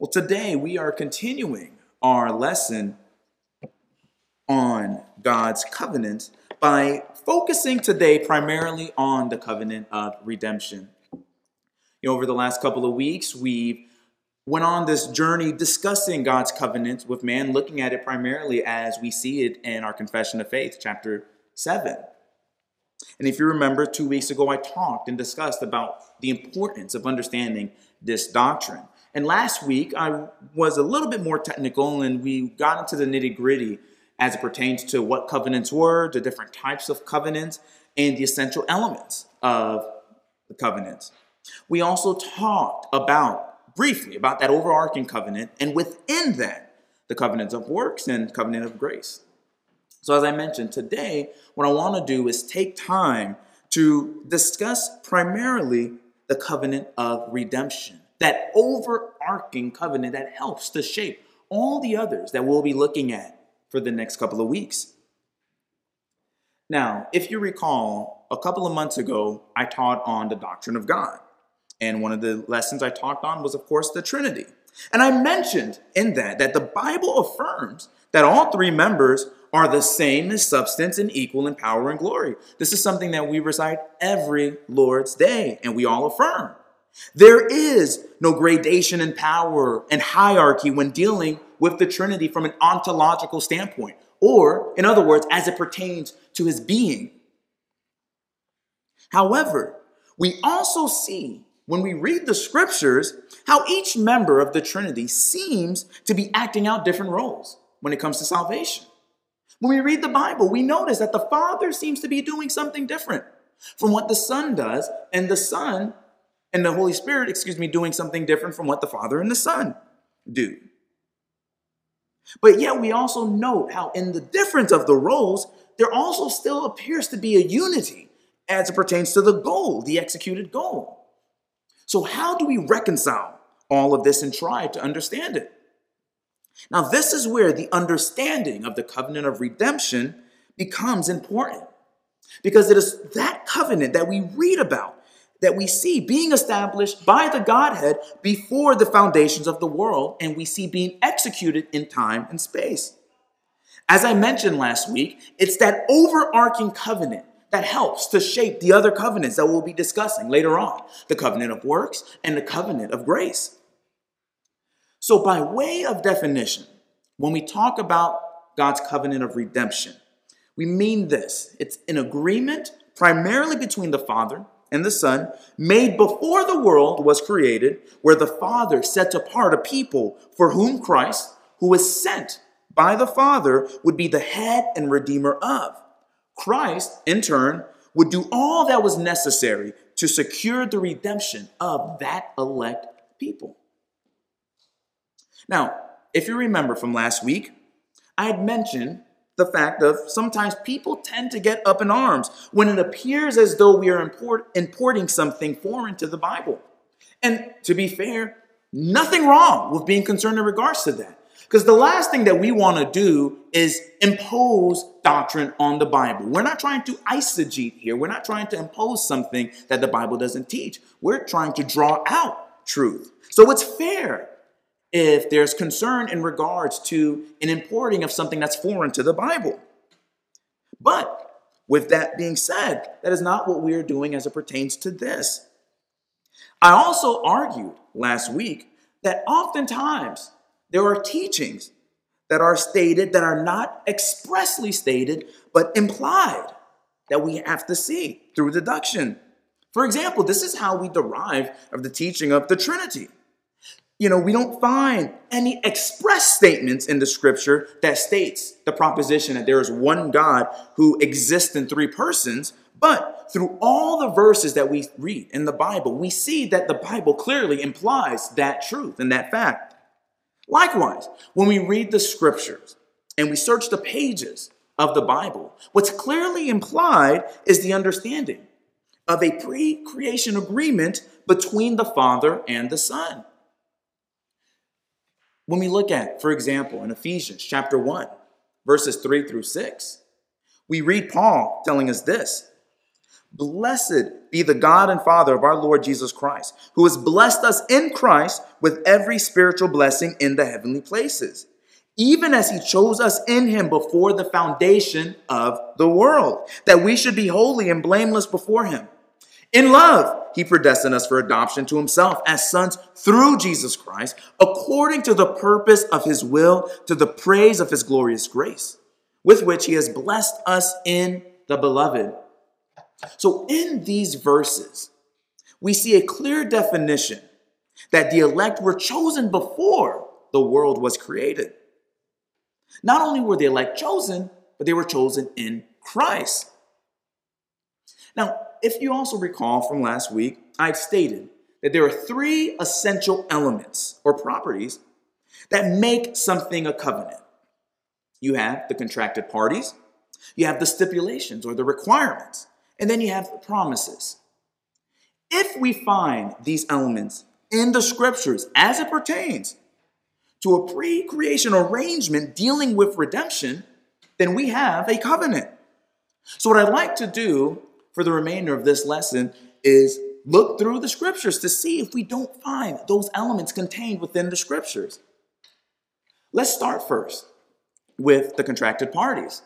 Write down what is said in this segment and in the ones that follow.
Well, today we are continuing our lesson on God's covenant by focusing today primarily on the covenant of redemption. You know, over the last couple of weeks, we've went on this journey discussing God's covenant with man, looking at it primarily as we see it in our Confession of Faith, chapter 7. And if you remember, two weeks ago, I talked and discussed about the importance of understanding this doctrine. And last week, I was a little bit more technical and we got into the nitty gritty as it pertains to what covenants were, the different types of covenants, and the essential elements of the covenants. We also talked about, briefly, about that overarching covenant, and within that, the covenants of works and covenant of grace. So, as I mentioned, today, what I want to do is take time to discuss primarily the covenant of redemption, that overarching covenant that helps to shape all the others that we'll be looking at for the next couple of weeks. Now, if you recall, a couple of months ago, I taught on the doctrine of God. And one of the lessons I talked on was, of course, the Trinity. And I mentioned in that that the Bible affirms that all three members are the same in substance and equal in power and glory. This is something that we recite every Lord's Day, and we all affirm. There is no gradation in power and hierarchy when dealing with the Trinity from an ontological standpoint, or, in other words, as it pertains to his being. However, we also see when we read the scriptures how each member of the Trinity seems to be acting out different roles when it comes to salvation. When we read the Bible, we notice that the Father seems to be doing something different from what the Son does, and the Son and the Holy Spirit, excuse me, doing something different from what the Father and the Son do. But yet we also note how in the difference of the roles, there also still appears to be a unity as it pertains to the goal, the executed goal. So how do we reconcile all of this and try to understand it? Now, this is where the understanding of the covenant of redemption becomes important because it is that covenant that we read about that we see being established by the Godhead before the foundations of the world, and we see being executed in time and space. As I mentioned last week, it's that overarching covenant that helps to shape the other covenants that we'll be discussing later on the covenant of works and the covenant of grace. So, by way of definition, when we talk about God's covenant of redemption, we mean this it's an agreement primarily between the Father and the Son, made before the world was created, where the Father set apart a people for whom Christ, who was sent by the Father, would be the head and redeemer of. Christ, in turn, would do all that was necessary to secure the redemption of that elect people. Now, if you remember from last week, I had mentioned the fact of sometimes people tend to get up in arms when it appears as though we are import, importing something foreign to the Bible. And to be fair, nothing wrong with being concerned in regards to that. Because the last thing that we want to do is impose doctrine on the Bible. We're not trying to eisegete here. We're not trying to impose something that the Bible doesn't teach. We're trying to draw out truth. So it's fair if there's concern in regards to an importing of something that's foreign to the Bible. But with that being said, that is not what we are doing as it pertains to this. I also argued last week that oftentimes there are teachings that are stated that are not expressly stated, but implied that we have to see through deduction. For example, this is how we derive of the teaching of the Trinity you know, we don't find any express statements in the scripture that states the proposition that there is one God who exists in three persons. But through all the verses that we read in the Bible, we see that the Bible clearly implies that truth and that fact. Likewise, when we read the scriptures and we search the pages of the Bible, what's clearly implied is the understanding of a pre creation agreement between the Father and the Son. When we look at, for example, in Ephesians chapter 1, verses 3 through 6, we read Paul telling us this Blessed be the God and Father of our Lord Jesus Christ, who has blessed us in Christ with every spiritual blessing in the heavenly places, even as he chose us in him before the foundation of the world, that we should be holy and blameless before him. In love, he predestined us for adoption to himself as sons through Jesus Christ, according to the purpose of his will, to the praise of his glorious grace, with which he has blessed us in the beloved. So, in these verses, we see a clear definition that the elect were chosen before the world was created. Not only were the elect chosen, but they were chosen in Christ. Now, if you also recall from last week, I stated that there are three essential elements or properties that make something a covenant. You have the contracted parties, you have the stipulations or the requirements, and then you have the promises. If we find these elements in the scriptures as it pertains to a pre creation arrangement dealing with redemption, then we have a covenant. So, what I'd like to do for the remainder of this lesson is look through the scriptures to see if we don't find those elements contained within the scriptures. Let's start first with the contracted parties.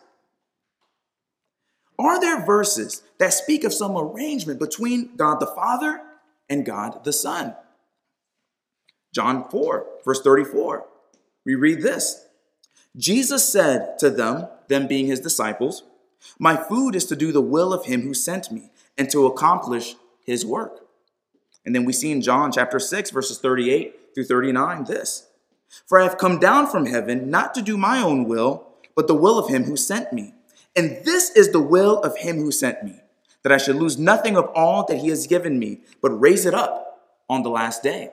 Are there verses that speak of some arrangement between God the Father and God the Son? John 4, verse 34, we read this Jesus said to them, them being his disciples, My food is to do the will of him who sent me and to accomplish his work. And then we see in John chapter 6, verses 38 through 39 this For I have come down from heaven not to do my own will, but the will of him who sent me. And this is the will of him who sent me, that I should lose nothing of all that he has given me, but raise it up on the last day.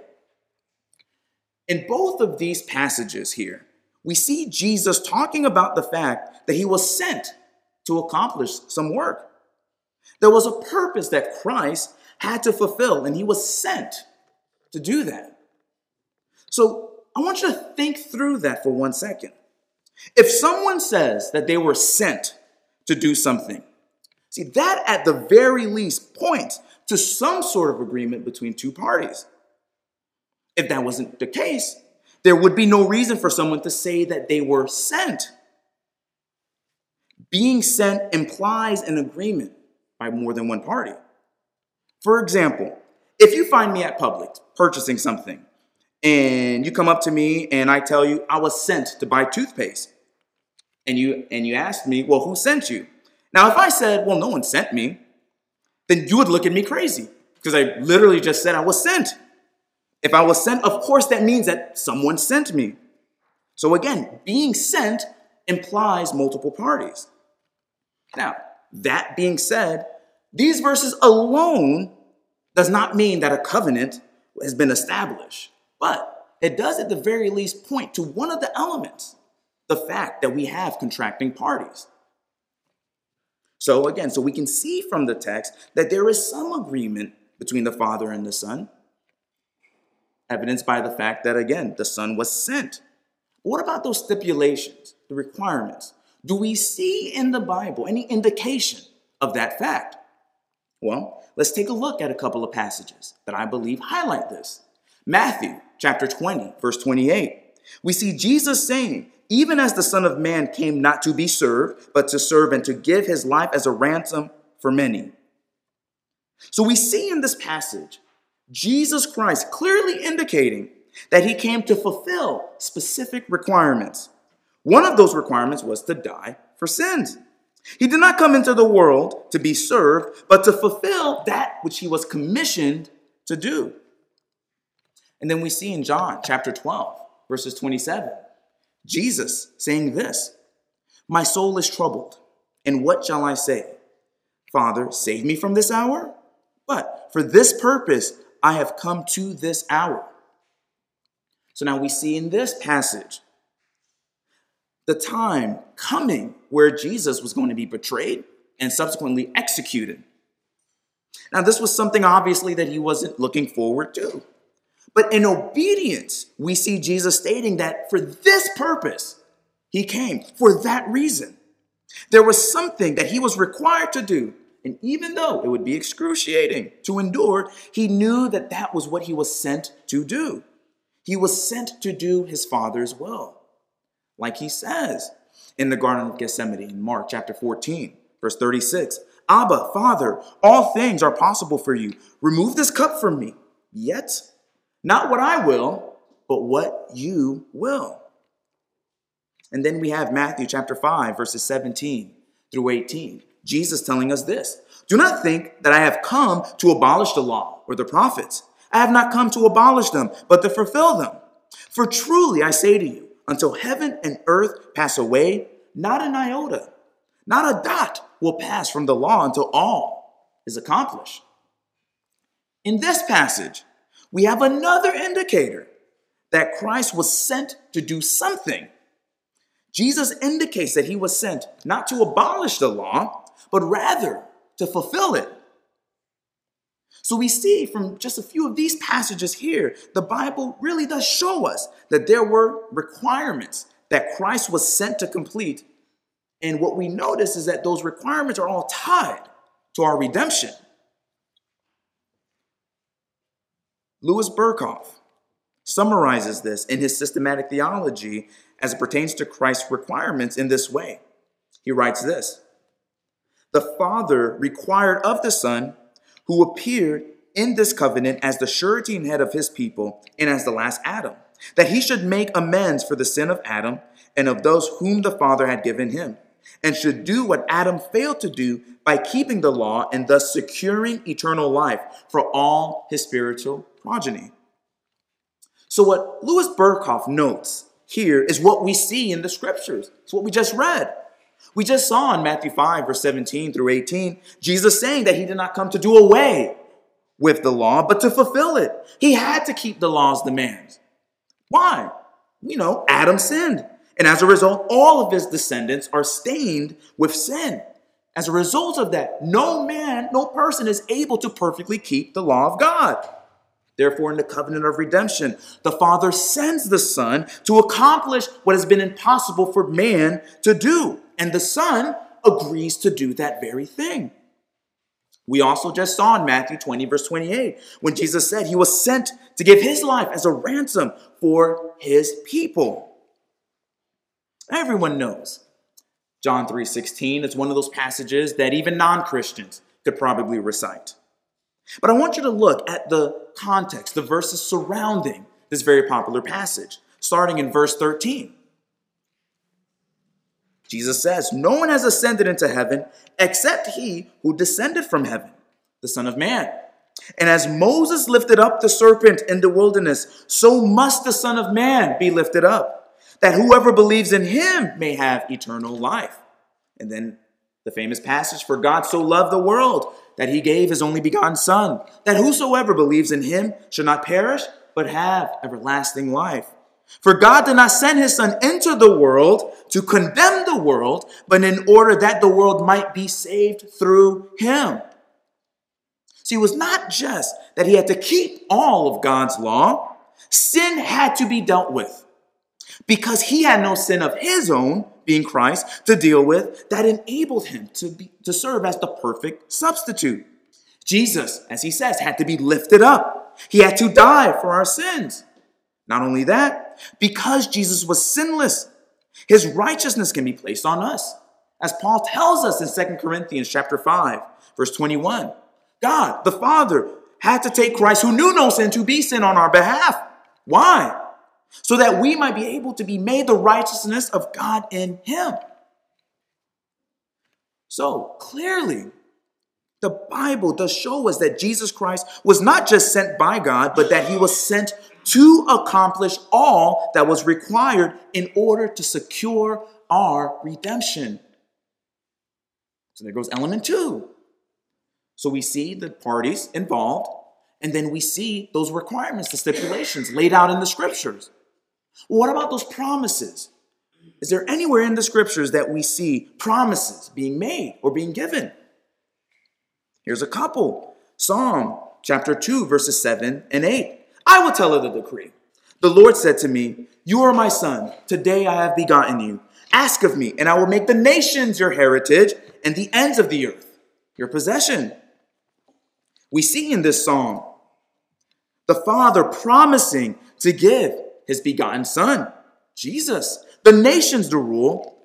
In both of these passages here, we see Jesus talking about the fact that he was sent to accomplish some work. There was a purpose that Christ had to fulfill, and he was sent to do that. So I want you to think through that for one second. If someone says that they were sent to do something. See, that at the very least points to some sort of agreement between two parties. If that wasn't the case, there would be no reason for someone to say that they were sent. Being sent implies an agreement by more than one party. For example, if you find me at Publix purchasing something and you come up to me and I tell you I was sent to buy toothpaste, and you and you asked me, well, who sent you? Now, if I said, well, no one sent me, then you would look at me crazy because I literally just said I was sent. If I was sent, of course, that means that someone sent me. So again, being sent implies multiple parties. Now, that being said, these verses alone does not mean that a covenant has been established, but it does at the very least point to one of the elements the fact that we have contracting parties. So, again, so we can see from the text that there is some agreement between the Father and the Son, evidenced by the fact that, again, the Son was sent. What about those stipulations, the requirements? Do we see in the Bible any indication of that fact? Well, let's take a look at a couple of passages that I believe highlight this. Matthew chapter 20, verse 28. We see Jesus saying, even as the Son of Man came not to be served, but to serve and to give his life as a ransom for many. So we see in this passage Jesus Christ clearly indicating that he came to fulfill specific requirements. One of those requirements was to die for sins. He did not come into the world to be served, but to fulfill that which he was commissioned to do. And then we see in John chapter 12, verses 27. Jesus saying this My soul is troubled, and what shall I say? Father, save me from this hour? But for this purpose I have come to this hour. So now we see in this passage the time coming where Jesus was going to be betrayed and subsequently executed. Now, this was something obviously that he wasn't looking forward to. But in obedience, we see Jesus stating that for this purpose, he came, for that reason. There was something that he was required to do And even though it would be excruciating to endure, he knew that that was what he was sent to do. He was sent to do his Father's will. Like he says in the Garden of Gethsemane in Mark chapter 14, verse 36 Abba, Father, all things are possible for you. Remove this cup from me. Yet, not what I will, but what you will. And then we have Matthew chapter 5, verses 17 through 18. Jesus telling us this Do not think that I have come to abolish the law or the prophets. I have not come to abolish them, but to fulfill them. For truly I say to you, until heaven and earth pass away, not an iota, not a dot will pass from the law until all is accomplished. In this passage, we have another indicator that Christ was sent to do something. Jesus indicates that he was sent not to abolish the law, but rather to fulfill it. So we see from just a few of these passages here, the Bible really does show us that there were requirements that Christ was sent to complete. And what we notice is that those requirements are all tied to our redemption. Louis Berkhof summarizes this in his systematic theology as it pertains to Christ's requirements in this way. He writes this The Father required of the Son, who appeared in this covenant as the surety and head of his people and as the last Adam, that he should make amends for the sin of Adam and of those whom the Father had given him, and should do what Adam failed to do by keeping the law and thus securing eternal life for all his spiritual progeny. So, what Louis Berkhof notes here is what we see in the scriptures. It's what we just read. We just saw in Matthew 5, verse 17 through 18, Jesus saying that he did not come to do away with the law, but to fulfill it. He had to keep the law's demands. Why? You know, Adam sinned. And as a result, all of his descendants are stained with sin. As a result of that, no man, no person is able to perfectly keep the law of God. Therefore, in the covenant of redemption, the Father sends the Son to accomplish what has been impossible for man to do. And the Son agrees to do that very thing. We also just saw in Matthew 20, verse 28, when Jesus said he was sent to give his life as a ransom for his people. Everyone knows John 3:16 is one of those passages that even non-Christians could probably recite. But I want you to look at the context, the verses surrounding this very popular passage, starting in verse 13. Jesus says, No one has ascended into heaven except he who descended from heaven, the Son of Man. And as Moses lifted up the serpent in the wilderness, so must the Son of Man be lifted up, that whoever believes in him may have eternal life. And then the famous passage, For God so loved the world that he gave his only begotten Son, that whosoever believes in him should not perish, but have everlasting life. For God did not send his Son into the world to condemn the world, but in order that the world might be saved through him. See, it was not just that he had to keep all of God's law, sin had to be dealt with. Because he had no sin of his own, being Christ, to deal with that enabled him to, be, to serve as the perfect substitute. Jesus, as he says, had to be lifted up. He had to die for our sins. Not only that, because Jesus was sinless, his righteousness can be placed on us. As Paul tells us in 2 Corinthians chapter 5, verse 21, God, the Father, had to take Christ who knew no sin to be sin on our behalf. Why? So that we might be able to be made the righteousness of God in Him. So clearly, the Bible does show us that Jesus Christ was not just sent by God, but that He was sent to accomplish all that was required in order to secure our redemption. So there goes element two. So we see the parties involved, and then we see those requirements, the stipulations laid out in the scriptures. What about those promises? Is there anywhere in the scriptures that we see promises being made or being given? Here's a couple Psalm chapter 2, verses 7 and 8. I will tell of the decree. The Lord said to me, You are my son. Today I have begotten you. Ask of me, and I will make the nations your heritage and the ends of the earth your possession. We see in this psalm the Father promising to give his begotten Son, Jesus, the nations to rule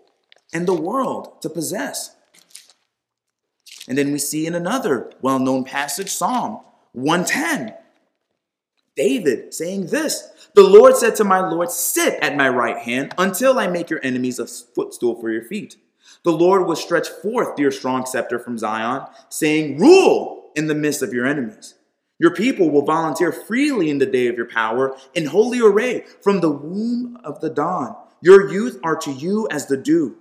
and the world to possess. And then we see in another well known passage, Psalm 110, David saying this The Lord said to my Lord, Sit at my right hand until I make your enemies a footstool for your feet. The Lord will stretch forth your strong scepter from Zion, saying, Rule in the midst of your enemies. Your people will volunteer freely in the day of your power, in holy array from the womb of the dawn. Your youth are to you as the dew.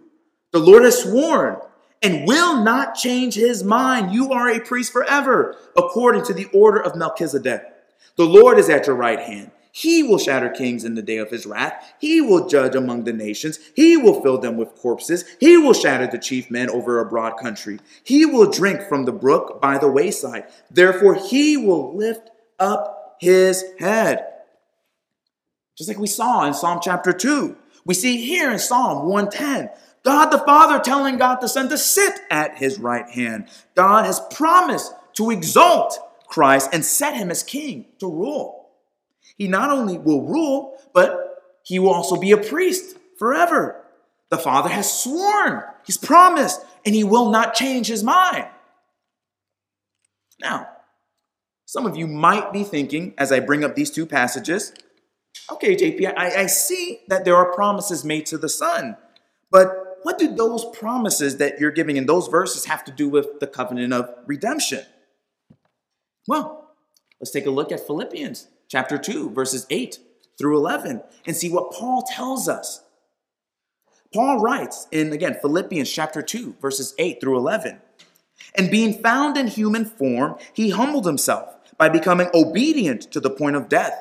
The Lord has sworn and will not change his mind. You are a priest forever, according to the order of Melchizedek. The Lord is at your right hand. He will shatter kings in the day of his wrath. He will judge among the nations. He will fill them with corpses. He will shatter the chief men over a broad country. He will drink from the brook by the wayside. Therefore, he will lift up his head. Just like we saw in Psalm chapter 2. We see here in Psalm 110 God the Father telling God the Son to sit at his right hand. God has promised to exalt Christ and set him as king to rule. He not only will rule, but he will also be a priest forever. The Father has sworn, he's promised, and he will not change his mind. Now, some of you might be thinking as I bring up these two passages, okay, JP, I, I see that there are promises made to the Son, but what do those promises that you're giving in those verses have to do with the covenant of redemption? Well, let's take a look at Philippians chapter 2, verses 8 through 11, and see what Paul tells us. Paul writes in, again, Philippians chapter 2, verses 8 through 11. And being found in human form, he humbled himself by becoming obedient to the point of death,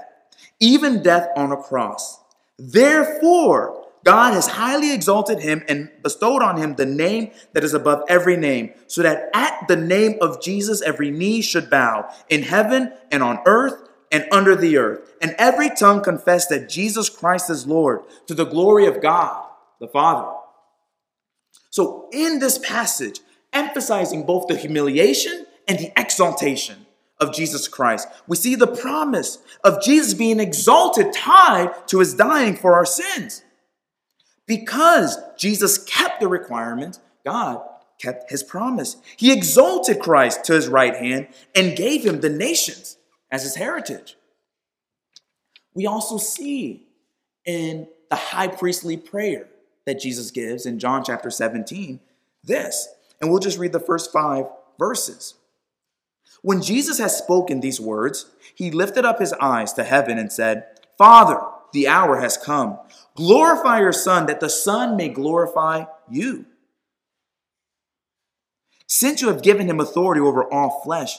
even death on a cross. Therefore, God has highly exalted him and bestowed on him the name that is above every name, so that at the name of Jesus every knee should bow in heaven and on earth and under the earth, and every tongue confess that Jesus Christ is Lord to the glory of God the Father. So, in this passage, emphasizing both the humiliation and the exaltation of Jesus Christ, we see the promise of Jesus being exalted tied to his dying for our sins. Because Jesus kept the requirement, God kept his promise. He exalted Christ to his right hand and gave him the nations as his heritage. We also see in the high priestly prayer that Jesus gives in John chapter 17 this, and we'll just read the first five verses. When Jesus has spoken these words, he lifted up his eyes to heaven and said, Father, the hour has come. Glorify your Son, that the Son may glorify you. Since you have given him authority over all flesh,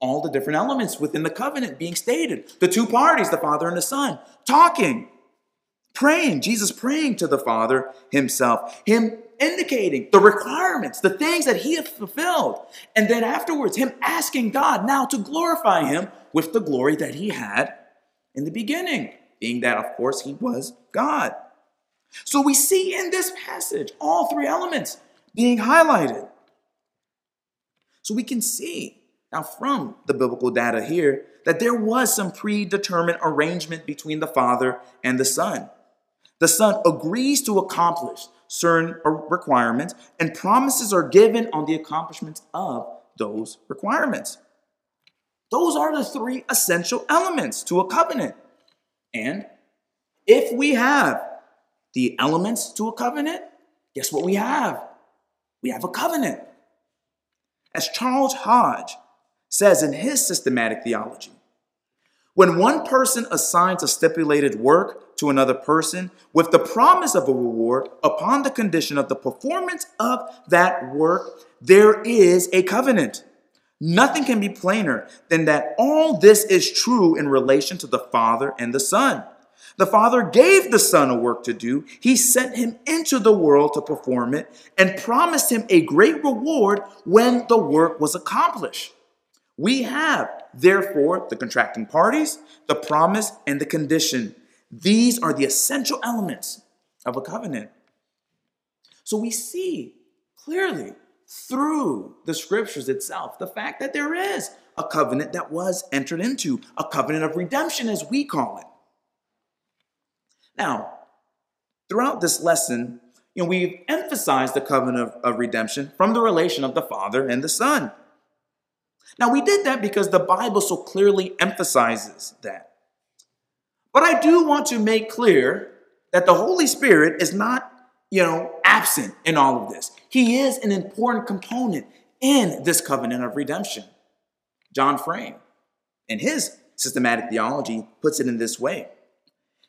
all the different elements within the covenant being stated. The two parties, the Father and the Son, talking, praying, Jesus praying to the Father himself, him indicating the requirements, the things that he had fulfilled. And then afterwards, him asking God now to glorify him with the glory that he had in the beginning, being that, of course, he was God. So we see in this passage all three elements being highlighted. So we can see now from the biblical data here that there was some predetermined arrangement between the Father and the Son. The Son agrees to accomplish certain uh, requirements, and promises are given on the accomplishments of those requirements. Those are the three essential elements to a covenant. And if we have the elements to a covenant, guess what we have? We have a covenant. As Charles Hodge says in his systematic theology, When one person assigns a stipulated work to another person with the promise of a reward upon the condition of the performance of that work, there is a covenant. Nothing can be plainer than that all this is true in relation to the Father and the Son. The Father gave the Son a work to do. He sent him into the world to perform it and promised him a great reward when the work was accomplished. We have, therefore, the contracting parties, the promise, and the condition. These are the essential elements of a covenant. So we see clearly through the scriptures itself the fact that there is a covenant that was entered into, a covenant of redemption, as we call it. Now, throughout this lesson, you know, we've emphasized the covenant of, of redemption from the relation of the Father and the Son. Now, we did that because the Bible so clearly emphasizes that. But I do want to make clear that the Holy Spirit is not, you know, absent in all of this. He is an important component in this covenant of redemption. John Frame, in his systematic theology, puts it in this way.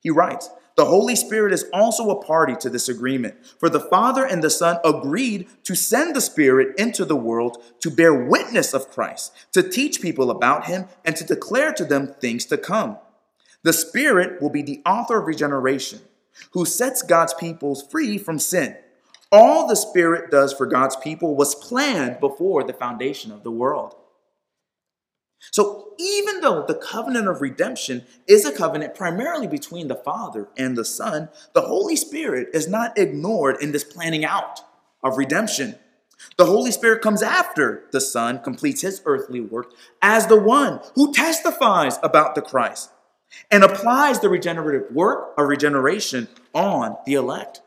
He writes, the Holy Spirit is also a party to this agreement, for the Father and the Son agreed to send the Spirit into the world to bear witness of Christ, to teach people about him, and to declare to them things to come. The Spirit will be the author of regeneration, who sets God's people free from sin. All the Spirit does for God's people was planned before the foundation of the world. So, even though the covenant of redemption is a covenant primarily between the Father and the Son, the Holy Spirit is not ignored in this planning out of redemption. The Holy Spirit comes after the Son completes his earthly work as the one who testifies about the Christ and applies the regenerative work of regeneration on the elect.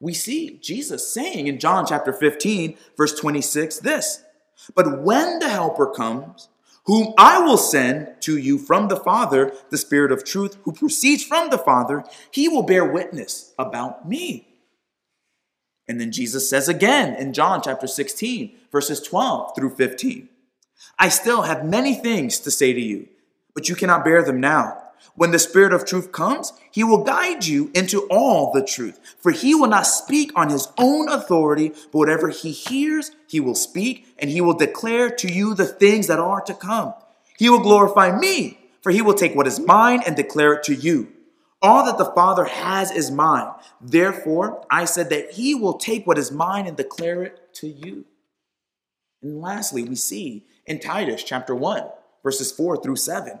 We see Jesus saying in John chapter 15, verse 26, this But when the Helper comes, whom I will send to you from the Father, the Spirit of truth, who proceeds from the Father, he will bear witness about me. And then Jesus says again in John chapter 16, verses 12 through 15 I still have many things to say to you, but you cannot bear them now. When the Spirit of truth comes, he will guide you into all the truth. For he will not speak on his own authority, but whatever he hears, he will speak, and he will declare to you the things that are to come. He will glorify me, for he will take what is mine and declare it to you. All that the Father has is mine. Therefore, I said that he will take what is mine and declare it to you. And lastly, we see in Titus chapter 1, verses 4 through 7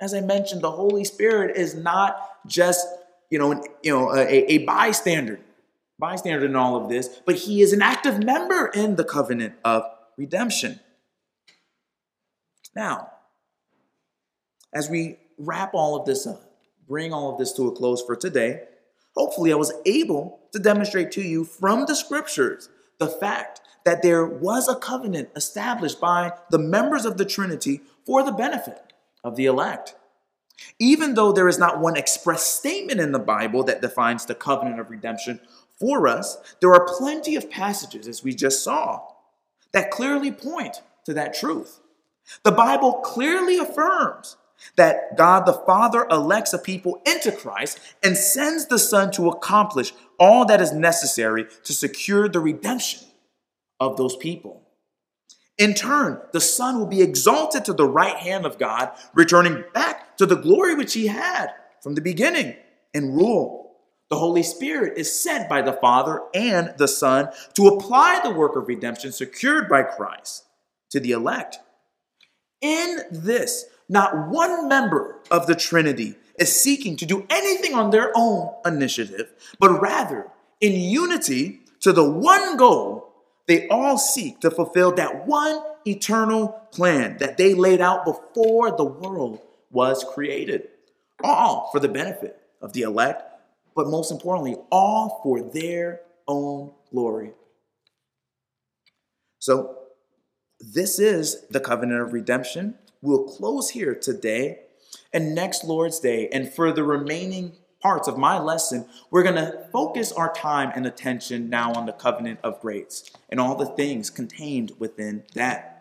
as I mentioned, the Holy Spirit is not just you know, you know, a, a bystander, bystander in all of this, but he is an active member in the covenant of redemption. Now, as we wrap all of this up, bring all of this to a close for today, hopefully I was able to demonstrate to you from the scriptures the fact that there was a covenant established by the members of the Trinity for the benefit of the elect. Even though there is not one express statement in the Bible that defines the covenant of redemption for us, there are plenty of passages, as we just saw, that clearly point to that truth. The Bible clearly affirms that God the Father elects a people into Christ and sends the Son to accomplish all that is necessary to secure the redemption of those people. In turn, the Son will be exalted to the right hand of God, returning back to the glory which he had from the beginning and rule. The Holy Spirit is sent by the Father and the Son to apply the work of redemption secured by Christ to the elect. In this, not one member of the Trinity is seeking to do anything on their own initiative, but rather in unity to the one goal they all seek to fulfill that one eternal plan that they laid out before the world was created. all for the benefit of the elect, but most importantly, all for their own glory. So, this is the covenant of redemption. We'll close here today and next Lord's Day. And for the remaining parts of my lesson, we're going to focus our time and attention now on the covenant of grace and all the things contained within that.